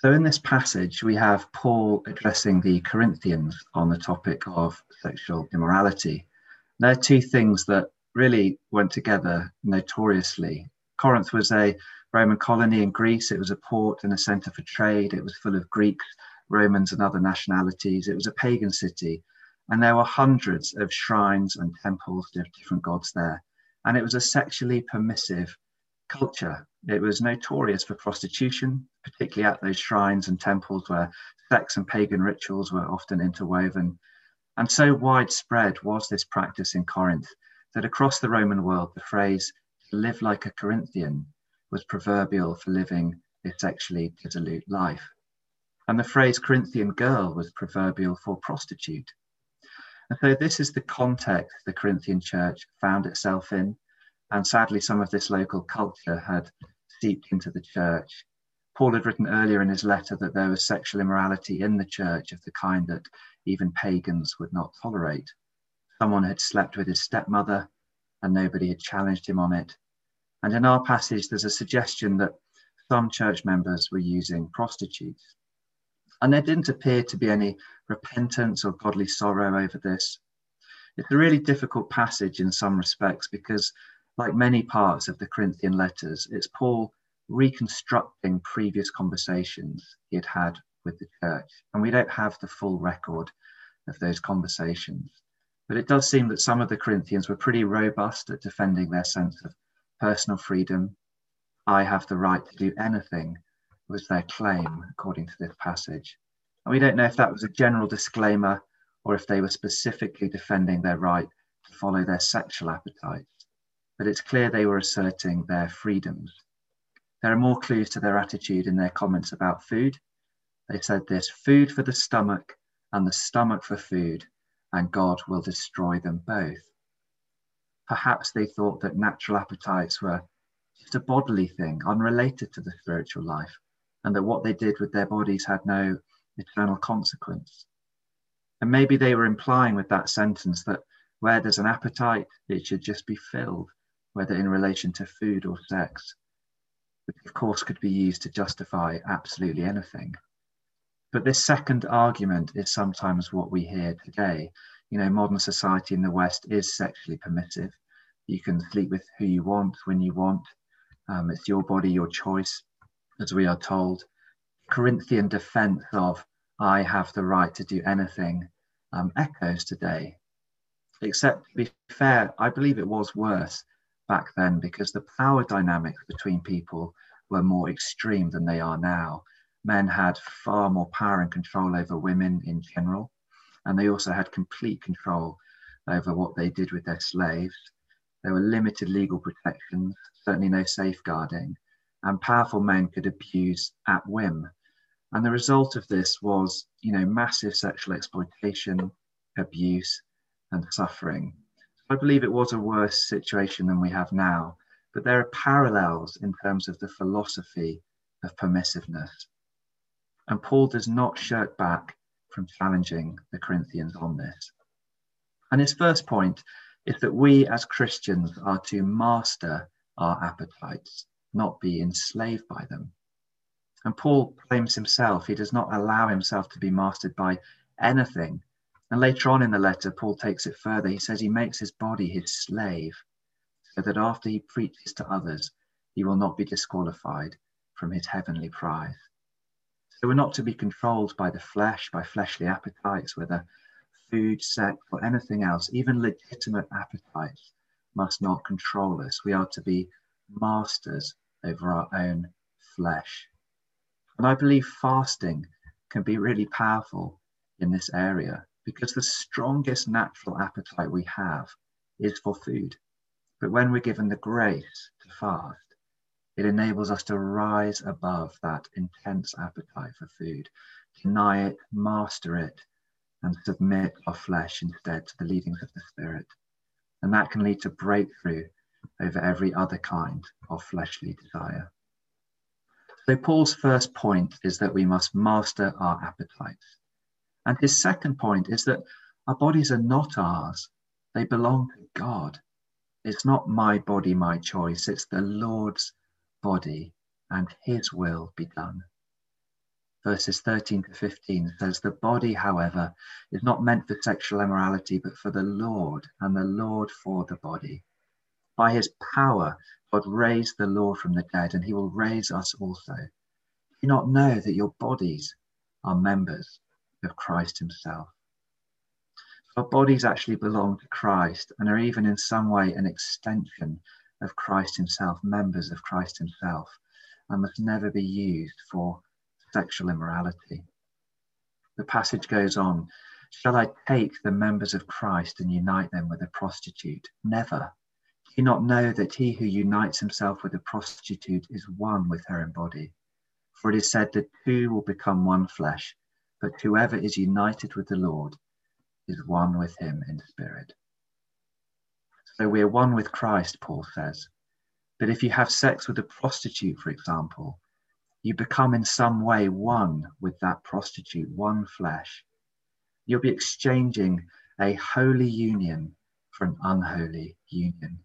So, in this passage, we have Paul addressing the Corinthians on the topic of sexual immorality. There are two things that really went together notoriously. Corinth was a Roman colony in Greece, it was a port and a centre for trade, it was full of Greeks, Romans, and other nationalities, it was a pagan city. And there were hundreds of shrines and temples of different gods there. And it was a sexually permissive culture. It was notorious for prostitution, particularly at those shrines and temples where sex and pagan rituals were often interwoven. And so widespread was this practice in Corinth that across the Roman world, the phrase to live like a Corinthian was proverbial for living a sexually dissolute life. And the phrase Corinthian girl was proverbial for prostitute. And so this is the context the Corinthian church found itself in. And sadly, some of this local culture had seeped into the church. Paul had written earlier in his letter that there was sexual immorality in the church of the kind that even pagans would not tolerate. Someone had slept with his stepmother and nobody had challenged him on it. And in our passage, there's a suggestion that some church members were using prostitutes. And there didn't appear to be any repentance or godly sorrow over this. It's a really difficult passage in some respects because, like many parts of the Corinthian letters, it's Paul reconstructing previous conversations he had had with the church. And we don't have the full record of those conversations. But it does seem that some of the Corinthians were pretty robust at defending their sense of personal freedom. I have the right to do anything was their claim, according to this passage. And we don't know if that was a general disclaimer or if they were specifically defending their right to follow their sexual appetites. But it's clear they were asserting their freedoms. There are more clues to their attitude in their comments about food. They said this food for the stomach and the stomach for food, and God will destroy them both. Perhaps they thought that natural appetites were just a bodily thing, unrelated to the spiritual life, and that what they did with their bodies had no eternal consequence. And maybe they were implying with that sentence that where there's an appetite, it should just be filled, whether in relation to food or sex, which of course could be used to justify absolutely anything. But this second argument is sometimes what we hear today. You know, modern society in the West is sexually permissive. You can sleep with who you want when you want. Um, it's your body, your choice, as we are told. Corinthian defense of I have the right to do anything um, echoes today. Except, to be fair, I believe it was worse back then because the power dynamics between people were more extreme than they are now men had far more power and control over women in general, and they also had complete control over what they did with their slaves. There were limited legal protections, certainly no safeguarding, and powerful men could abuse at whim. And the result of this was, you know, massive sexual exploitation, abuse, and suffering. I believe it was a worse situation than we have now, but there are parallels in terms of the philosophy of permissiveness. And Paul does not shirk back from challenging the Corinthians on this. And his first point is that we as Christians are to master our appetites, not be enslaved by them. And Paul claims himself, he does not allow himself to be mastered by anything. And later on in the letter, Paul takes it further. He says he makes his body his slave so that after he preaches to others, he will not be disqualified from his heavenly prize. So we're not to be controlled by the flesh, by fleshly appetites, whether food, sex, or anything else. Even legitimate appetites must not control us. We are to be masters over our own flesh. And I believe fasting can be really powerful in this area because the strongest natural appetite we have is for food. But when we're given the grace to fast, it enables us to rise above that intense appetite for food, deny it, master it, and submit our flesh instead to the leadings of the Spirit. And that can lead to breakthrough over every other kind of fleshly desire. So, Paul's first point is that we must master our appetites. And his second point is that our bodies are not ours, they belong to God. It's not my body, my choice, it's the Lord's body and his will be done. verses 13 to 15 says, The body, however, is not meant for sexual immorality, but for the Lord, and the Lord for the body. By his power, God raised the Lord from the dead, and he will raise us also. Do you not know that your bodies are members of Christ himself? Our bodies actually belong to Christ and are even in some way an extension of Christ himself, members of Christ himself, and must never be used for sexual immorality. The passage goes on Shall I take the members of Christ and unite them with a prostitute? Never. Do you not know that he who unites himself with a prostitute is one with her in body? For it is said that two will become one flesh, but whoever is united with the Lord is one with him in spirit. So we're one with Christ, Paul says. But if you have sex with a prostitute, for example, you become in some way one with that prostitute, one flesh. You'll be exchanging a holy union for an unholy union.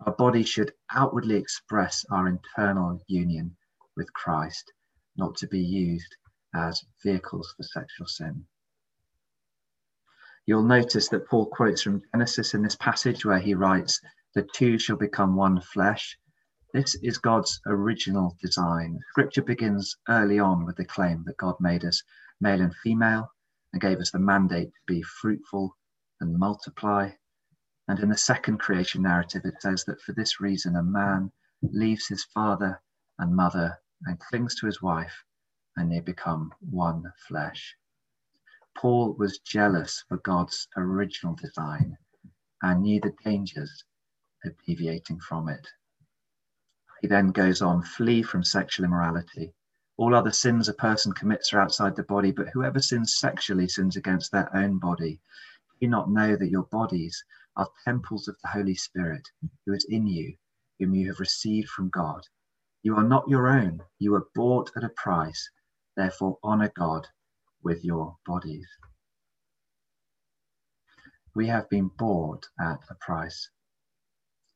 Our body should outwardly express our internal union with Christ, not to be used as vehicles for sexual sin. You'll notice that Paul quotes from Genesis in this passage where he writes, The two shall become one flesh. This is God's original design. Scripture begins early on with the claim that God made us male and female and gave us the mandate to be fruitful and multiply. And in the second creation narrative, it says that for this reason, a man leaves his father and mother and clings to his wife, and they become one flesh. Paul was jealous for God's original design and knew the dangers of deviating from it. He then goes on, flee from sexual immorality. All other sins a person commits are outside the body, but whoever sins sexually sins against their own body. Do you not know that your bodies are temples of the Holy Spirit who is in you, whom you have received from God? You are not your own, you were bought at a price. Therefore, honor God with your bodies. We have been bought at a price.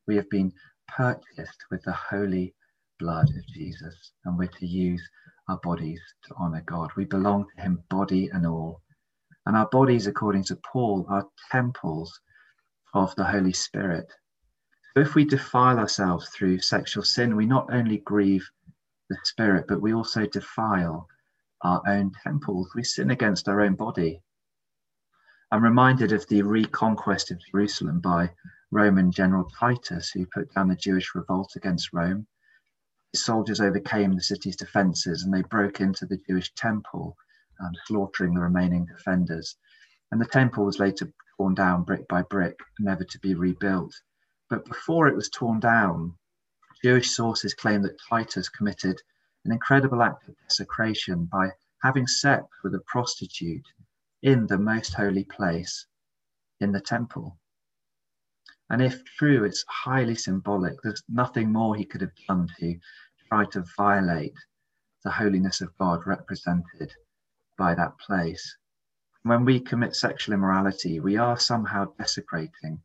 We have been purchased with the holy blood of Jesus, and we're to use our bodies to honor God. We belong to Him, body and all. And our bodies, according to Paul, are temples of the Holy Spirit. So if we defile ourselves through sexual sin, we not only grieve the Spirit, but we also defile our own temples. We sin against our own body. I'm reminded of the reconquest of Jerusalem by Roman General Titus, who put down the Jewish revolt against Rome. His soldiers overcame the city's defences and they broke into the Jewish temple, um, slaughtering the remaining defenders. And the temple was later torn down brick by brick, never to be rebuilt. But before it was torn down, Jewish sources claim that Titus committed an incredible act of desecration by having sex with a prostitute in the most holy place in the temple. And if true, it's highly symbolic. There's nothing more he could have done to try to violate the holiness of God represented by that place. When we commit sexual immorality, we are somehow desecrating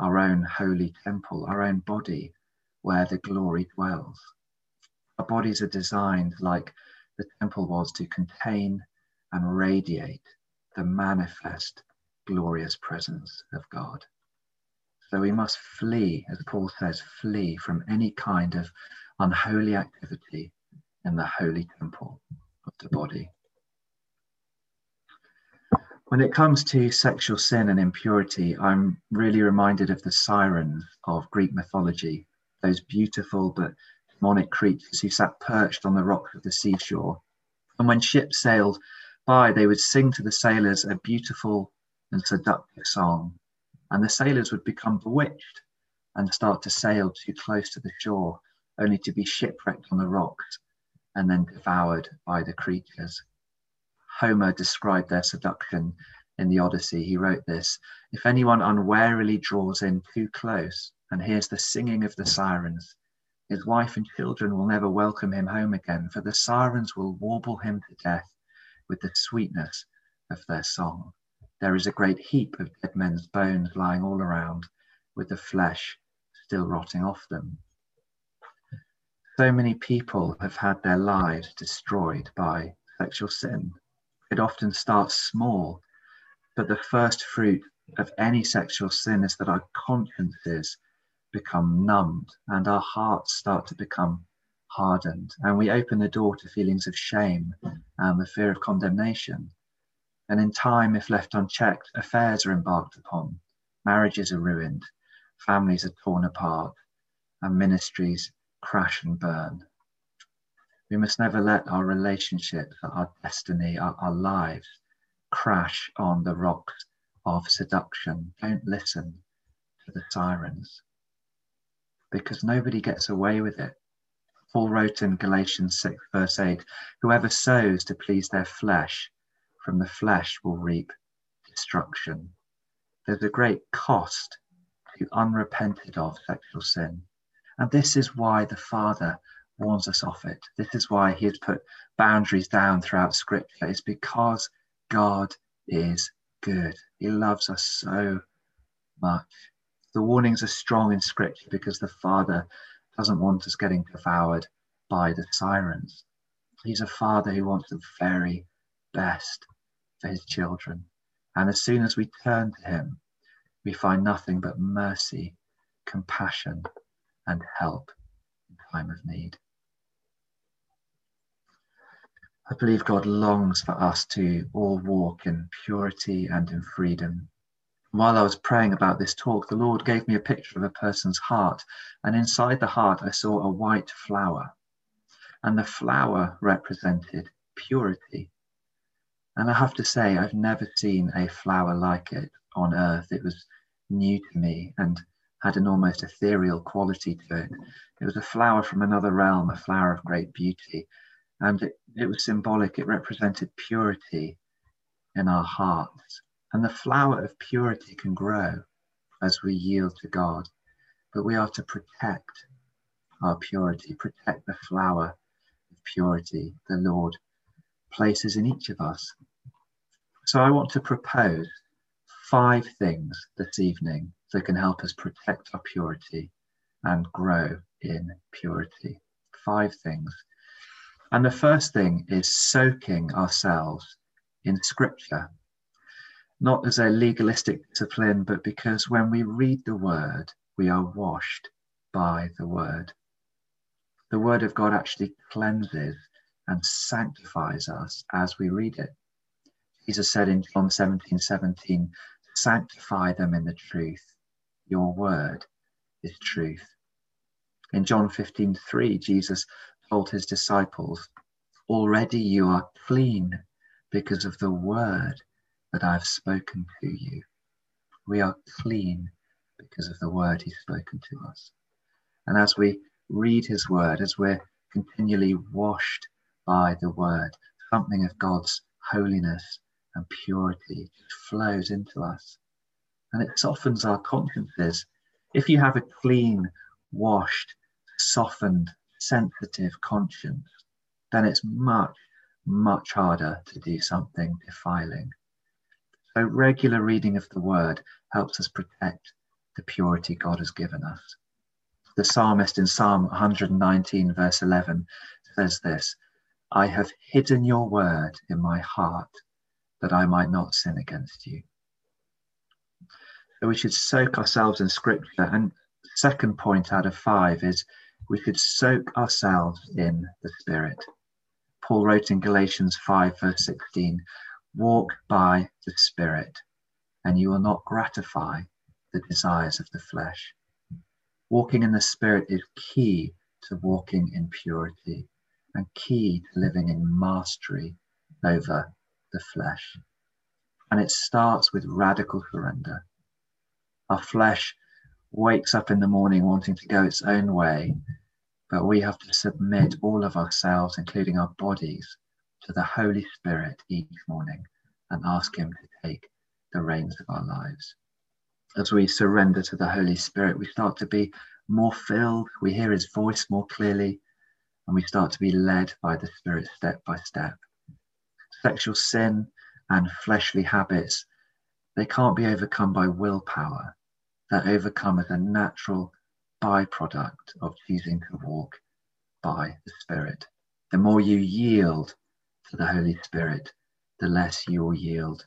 our own holy temple, our own body, where the glory dwells. Our bodies are designed like the temple was to contain and radiate the manifest glorious presence of God. So we must flee, as Paul says, flee from any kind of unholy activity in the holy temple of the body. When it comes to sexual sin and impurity, I'm really reminded of the sirens of Greek mythology, those beautiful but demonic creatures who sat perched on the rocks of the seashore. And when ships sailed by, they would sing to the sailors a beautiful and seductive song and the sailors would become bewitched and start to sail too close to the shore, only to be shipwrecked on the rocks and then devoured by the creatures. Homer described their seduction in the Odyssey. He wrote this If anyone unwarily draws in too close and hears the singing of the sirens, his wife and children will never welcome him home again, for the sirens will warble him to death with the sweetness of their song. There is a great heap of dead men's bones lying all around, with the flesh still rotting off them. So many people have had their lives destroyed by sexual sin. It often starts small, but the first fruit of any sexual sin is that our consciences become numbed and our hearts start to become hardened. And we open the door to feelings of shame and the fear of condemnation. And in time, if left unchecked, affairs are embarked upon, marriages are ruined, families are torn apart, and ministries crash and burn. We must never let our relationships, our destiny, our, our lives crash on the rocks of seduction. Don't listen to the sirens because nobody gets away with it. Paul wrote in Galatians 6, verse 8 Whoever sows to please their flesh, from the flesh will reap destruction. There's a great cost to unrepented of sexual sin. And this is why the Father warns us of it. This is why he has put boundaries down throughout Scripture. It's because God is good. He loves us so much. The warnings are strong in Scripture because the Father doesn't want us getting devoured by the sirens. He's a Father who wants the very best for his children. And as soon as we turn to him, we find nothing but mercy, compassion, and help in time of need. I believe God longs for us to all walk in purity and in freedom. While I was praying about this talk, the Lord gave me a picture of a person's heart, and inside the heart, I saw a white flower, and the flower represented purity. And I have to say, I've never seen a flower like it on earth. It was new to me and had an almost ethereal quality to it. It was a flower from another realm, a flower of great beauty. And it, it was symbolic, it represented purity in our hearts. And the flower of purity can grow as we yield to God. But we are to protect our purity, protect the flower of purity the Lord places in each of us. So I want to propose five things this evening that can help us protect our purity and grow in purity. Five things. And the first thing is soaking ourselves in scripture, not as a legalistic discipline, but because when we read the word, we are washed by the word. The word of God actually cleanses and sanctifies us as we read it. Jesus said in John 17 17, sanctify them in the truth. Your word is truth. In John 15 3, Jesus told his disciples, Already you are clean because of the word that I've spoken to you. We are clean because of the word he's spoken to us. And as we read his word, as we're continually washed by the word. Something of God's holiness and purity flows into us. And it softens our consciences. If you have a clean, washed, softened, sensitive conscience, then it's much, much harder to do something defiling. So, regular reading of the word helps us protect the purity God has given us. The psalmist in Psalm 119, verse 11, says this I have hidden your word in my heart that I might not sin against you. So we should soak ourselves in scripture. And second point out of five is we should soak ourselves in the Spirit. Paul wrote in Galatians 5, verse 16, Walk by the Spirit, and you will not gratify the desires of the flesh. Walking in the Spirit is key to walking in purity and key to living in mastery over the flesh. And it starts with radical surrender. Our flesh wakes up in the morning wanting to go its own way, but we have to submit all of ourselves, including our bodies, to the Holy Spirit each morning and ask Him to take the reins of our lives. As we surrender to the Holy Spirit, we start to be more filled, we hear His voice more clearly, and we start to be led by the Spirit step by step. Sexual sin and fleshly habits, they can't be overcome by willpower. They're overcome as a natural byproduct of choosing to walk by the Spirit. The more you yield to the Holy Spirit, the less you will yield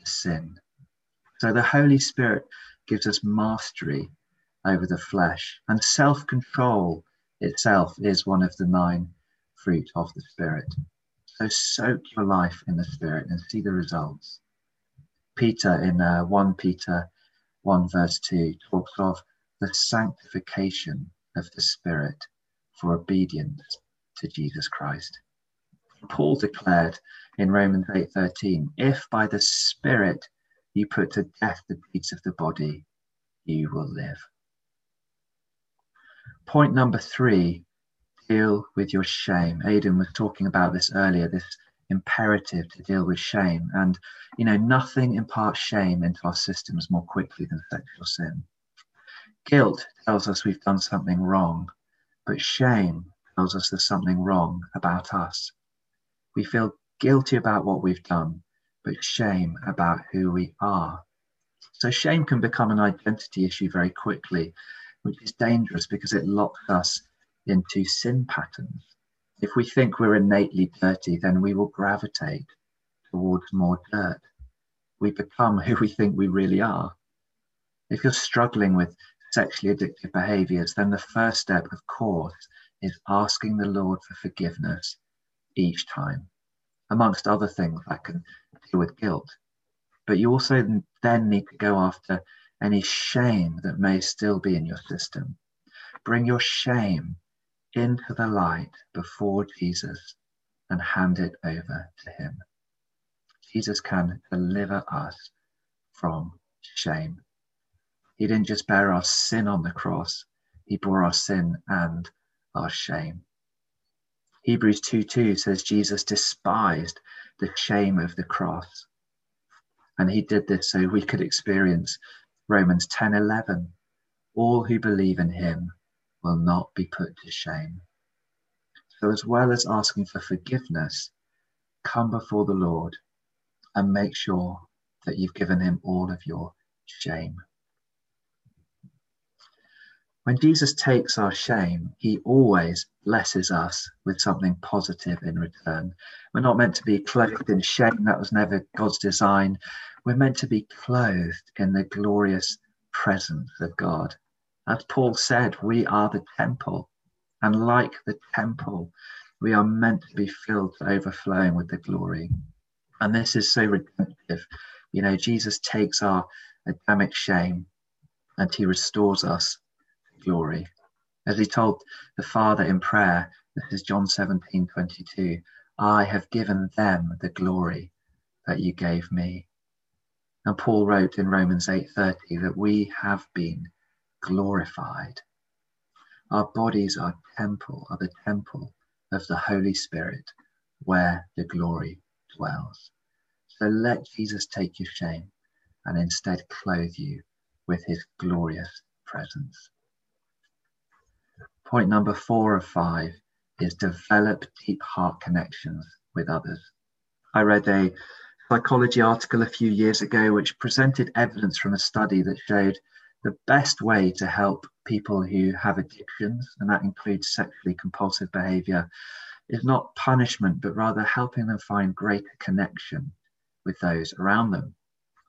to sin. So the Holy Spirit gives us mastery over the flesh, and self control itself is one of the nine fruit of the Spirit. So soak your life in the Spirit and see the results. Peter in uh, 1 Peter 1 verse 2 talks of the sanctification of the Spirit for obedience to Jesus Christ. Paul declared in Romans 8:13, if by the Spirit you put to death the deeds of the body, you will live. Point number three deal with your shame. Aidan was talking about this earlier, this imperative to deal with shame. And, you know, nothing imparts shame into our systems more quickly than sexual sin. Guilt tells us we've done something wrong, but shame tells us there's something wrong about us. We feel guilty about what we've done, but shame about who we are. So shame can become an identity issue very quickly, which is dangerous because it locks us into sin patterns. If we think we're innately dirty, then we will gravitate towards more dirt. We become who we think we really are. If you're struggling with sexually addictive behaviors, then the first step, of course, is asking the Lord for forgiveness each time, amongst other things that can deal with guilt. But you also then need to go after any shame that may still be in your system. Bring your shame into the light before Jesus and hand it over to him. Jesus can deliver us from shame. He didn't just bear our sin on the cross, he bore our sin and our shame. Hebrews 2 2 says Jesus despised the shame of the cross. And he did this so we could experience Romans 10 11. All who believe in him will not be put to shame. So, as well as asking for forgiveness, come before the Lord and make sure that you've given him all of your shame. When Jesus takes our shame, he always blesses us with something positive in return. We're not meant to be clothed in shame, that was never God's design. We're meant to be clothed in the glorious presence of God. As Paul said, we are the temple. And like the temple, we are meant to be filled to overflowing with the glory. And this is so redemptive. You know, Jesus takes our Adamic shame and he restores us glory. As he told the Father in prayer, this is John 17 22, I have given them the glory that you gave me. And Paul wrote in Romans 8:30 that we have been glorified. Our bodies are temple, are the temple of the Holy Spirit where the glory dwells. So let Jesus take your shame and instead clothe you with his glorious presence. Point number four of five is develop deep heart connections with others. I read a psychology article a few years ago which presented evidence from a study that showed the best way to help people who have addictions, and that includes sexually compulsive behavior, is not punishment, but rather helping them find greater connection with those around them.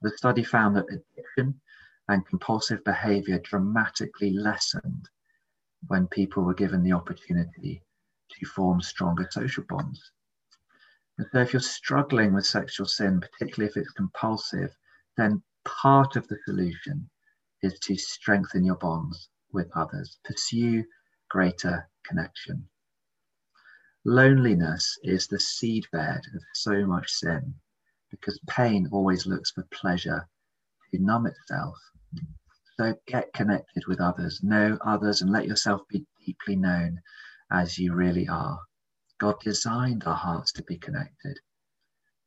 The study found that addiction and compulsive behavior dramatically lessened when people were given the opportunity to form stronger social bonds. And so, if you're struggling with sexual sin, particularly if it's compulsive, then part of the solution is to strengthen your bonds with others, pursue greater connection. Loneliness is the seedbed of so much sin because pain always looks for pleasure to numb itself. So get connected with others, know others, and let yourself be deeply known as you really are. God designed our hearts to be connected.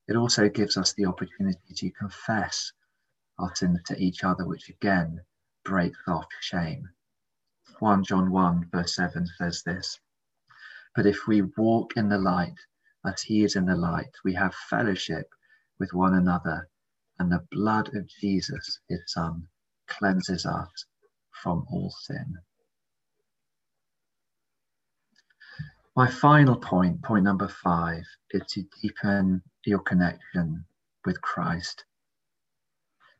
It also gives us the opportunity to confess our sins to each other, which again breaks off shame. 1 John 1, verse 7 says this But if we walk in the light as he is in the light, we have fellowship with one another, and the blood of Jesus, his son, cleanses us from all sin. My final point, point number five, is to deepen your connection with Christ.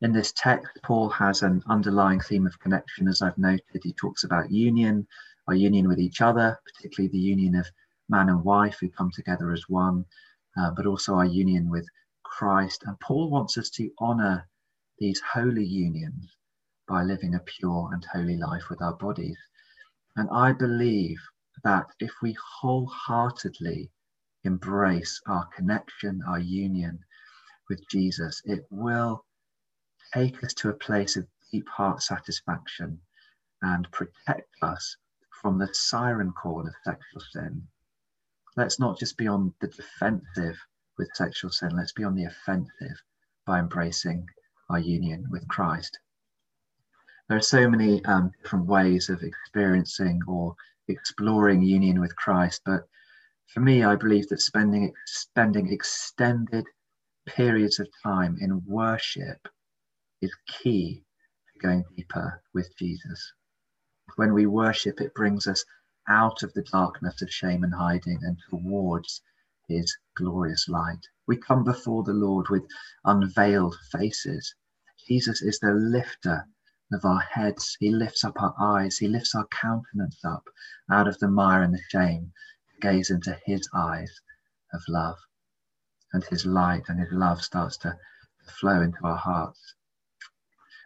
In this text, Paul has an underlying theme of connection, as I've noted. He talks about union, our union with each other, particularly the union of man and wife who come together as one, uh, but also our union with Christ. And Paul wants us to honor these holy unions by living a pure and holy life with our bodies. And I believe that if we wholeheartedly embrace our connection, our union with Jesus, it will take us to a place of deep heart satisfaction and protect us from the siren call of sexual sin. Let's not just be on the defensive with sexual sin, let's be on the offensive by embracing our union with Christ. There are so many um, different ways of experiencing or exploring union with Christ, but for me, I believe that spending spending extended periods of time in worship is key to going deeper with Jesus. When we worship, it brings us out of the darkness of shame and hiding and towards his glorious light. We come before the Lord with unveiled faces. Jesus is the lifter of our heads. He lifts up our eyes. He lifts our countenance up out of the mire and the shame to gaze into his eyes of love. And his light and his love starts to flow into our hearts.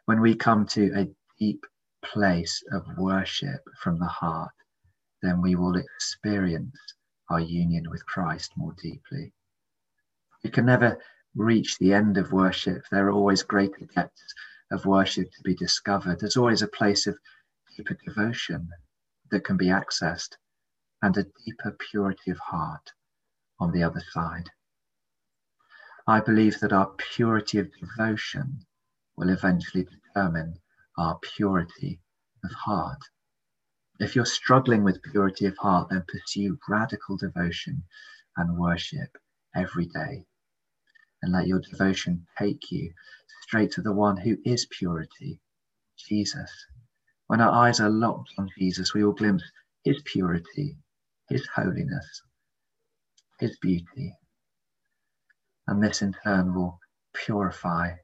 When we come to a deep place of worship from the heart, then we will experience our union with Christ more deeply. We can never reach the end of worship. There are always greater depths of worship to be discovered. There's always a place of deeper devotion that can be accessed and a deeper purity of heart on the other side. I believe that our purity of devotion will eventually determine our purity of heart. If you're struggling with purity of heart, then pursue radical devotion and worship every day. And let your devotion take you straight to the one who is purity, Jesus. When our eyes are locked on Jesus, we will glimpse his purity, his holiness, his beauty. And this in turn will purify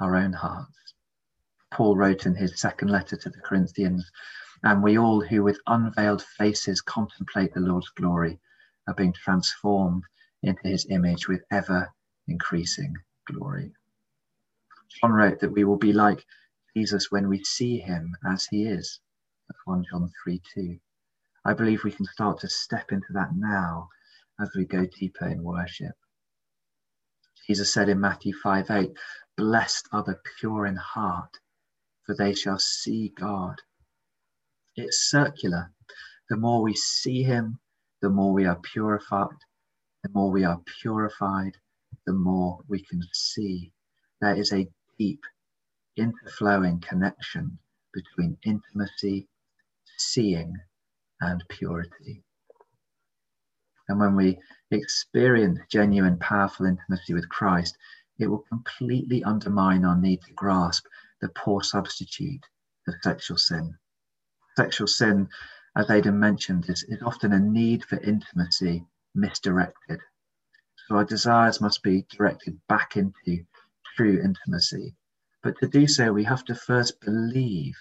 our own hearts. Paul wrote in his second letter to the Corinthians and we all who with unveiled faces contemplate the Lord's glory are being transformed into his image with ever increasing glory. John wrote that we will be like Jesus when we see him as he is. That's 1 John 3 2. I believe we can start to step into that now as we go deeper in worship. Jesus said in Matthew 5 8, Blessed are the pure in heart, for they shall see God. It's circular. The more we see Him, the more we are purified. The more we are purified, the more we can see. There is a deep, interflowing connection between intimacy, seeing, and purity. And when we experience genuine, powerful intimacy with Christ, it will completely undermine our need to grasp the poor substitute of sexual sin sexual sin, as Aidan mentioned, is, is often a need for intimacy misdirected. So our desires must be directed back into true intimacy. But to do so, we have to first believe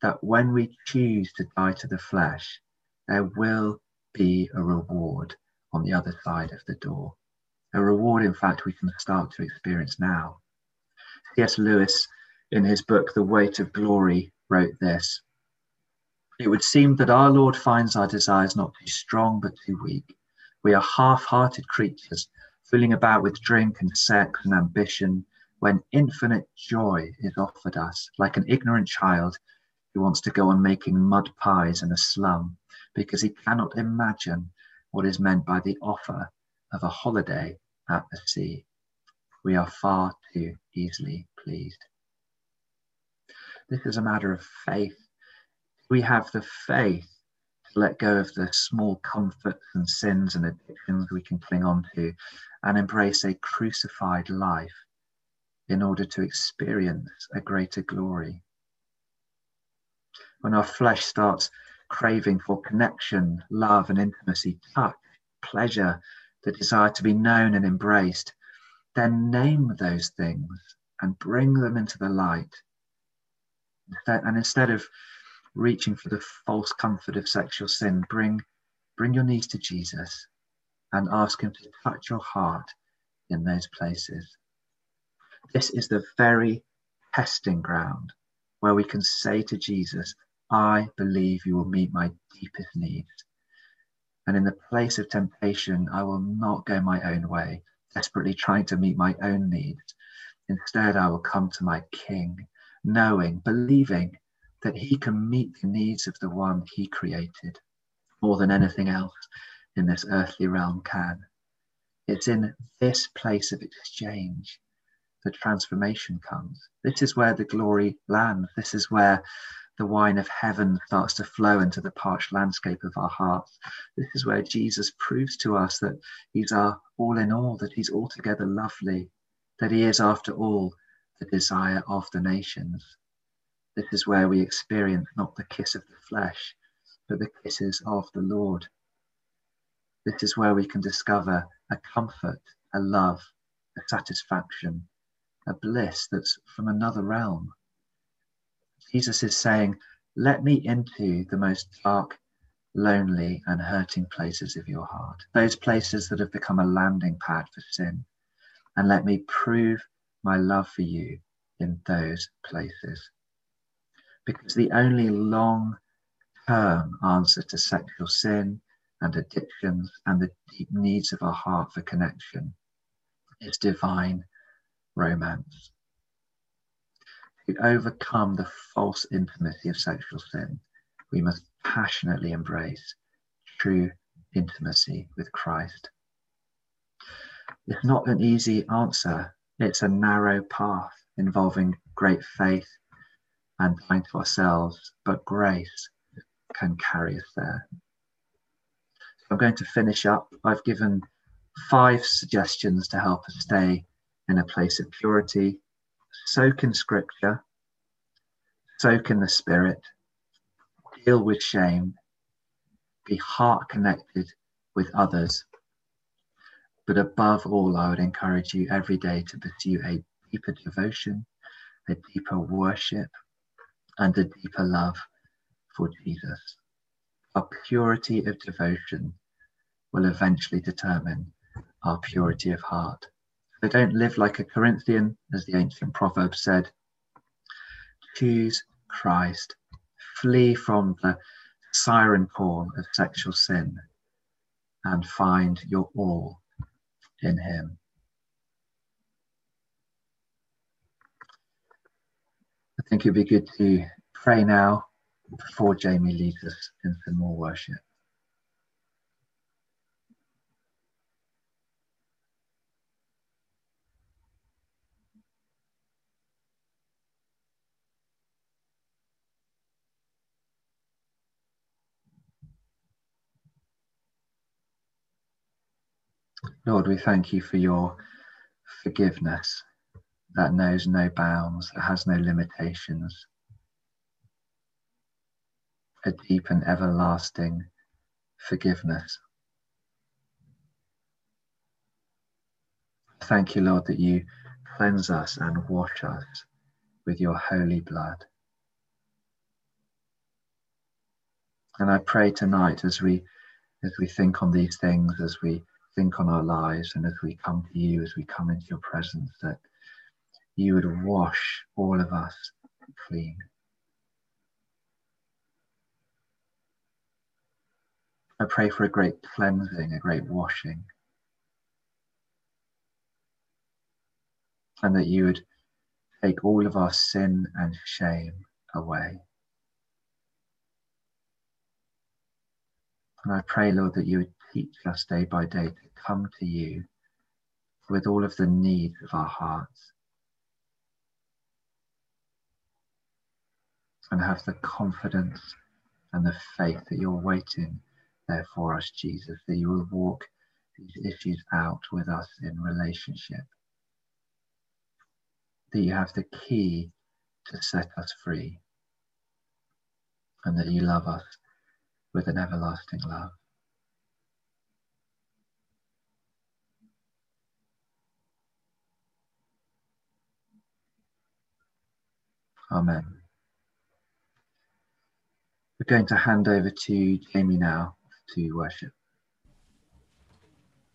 that when we choose to die to the flesh, there will be a reward on the other side of the door. A reward, in fact, we can start to experience now. C.S. Lewis, in his book, The Weight of Glory, wrote this it would seem that our Lord finds our desires not too strong but too weak. We are half hearted creatures, fooling about with drink and sex and ambition, when infinite joy is offered us, like an ignorant child who wants to go on making mud pies in a slum because he cannot imagine what is meant by the offer of a holiday at the sea. We are far too easily pleased. This is a matter of faith we have the faith let go of the small comforts and sins and addictions we can cling on to and embrace a crucified life in order to experience a greater glory. When our flesh starts craving for connection, love, and intimacy, touch, pleasure, the desire to be known and embraced, then name those things and bring them into the light. And instead of reaching for the false comfort of sexual sin, bring, bring your knees to Jesus and ask Him to touch your heart in those places. This is the very testing ground where we can say to Jesus, I believe you will meet my deepest needs. And in the place of temptation, I will not go my own way, desperately trying to meet my own needs. Instead, I will come to my King, knowing, believing that he can meet the needs of the one he created more than anything else in this earthly realm can. It's in this place of exchange that transformation comes. This is where the glory lands. This is where the wine of heaven starts to flow into the parched landscape of our hearts. This is where Jesus proves to us that he's our all in all, that he's altogether lovely, that he is, after all, the desire of the nations. This is where we experience not the kiss of the flesh, but the kisses of the Lord. This is where we can discover a comfort, a love, a satisfaction, a bliss that's from another realm. Jesus is saying, Let me into the most dark, lonely, and hurting places of your heart, those places that have become a landing pad for sin, and let me prove my love for you in those places. Because the only long term answer to sexual sin and addictions and the deep needs of our heart for connection is divine romance to overcome the false intimacy of sexual sin, we must passionately embrace true intimacy with Christ. It's not an easy answer, it's a narrow path involving great faith and dying to ourselves, but grace can carry us there. I'm going to finish up. I've given five suggestions to help us stay in a place of purity soak in scripture, soak in the spirit, deal with shame, be heart connected with others. But above all, I would encourage you every day to pursue a deeper devotion, a deeper worship, and a deeper love for Jesus. Our purity of devotion will eventually determine our purity of heart. They don't live like a Corinthian, as the ancient proverb said. Choose Christ. Flee from the siren call of sexual sin and find your all in Him. Think it'd be good to pray now before Jamie leads us into more worship. Lord, we thank you for your forgiveness that knows no bounds, that has no limitations. A deep and everlasting forgiveness. Thank you, Lord, that you cleanse us and wash us with your holy blood. And I pray tonight as we as we think on these things, as we think on our lives and as we come to you, as we come into your presence, that you would wash all of us clean. I pray for a great cleansing, a great washing. And that you would take all of our sin and shame away. And I pray, Lord, that you would teach us day by day to come to you with all of the needs of our hearts and have the confidence and the faith that you're waiting there for us, Jesus, that you will walk these issues out with us in relationship, that you have the key to set us free, and that you love us with an everlasting love. Amen. Going to hand over to Jamie now to worship.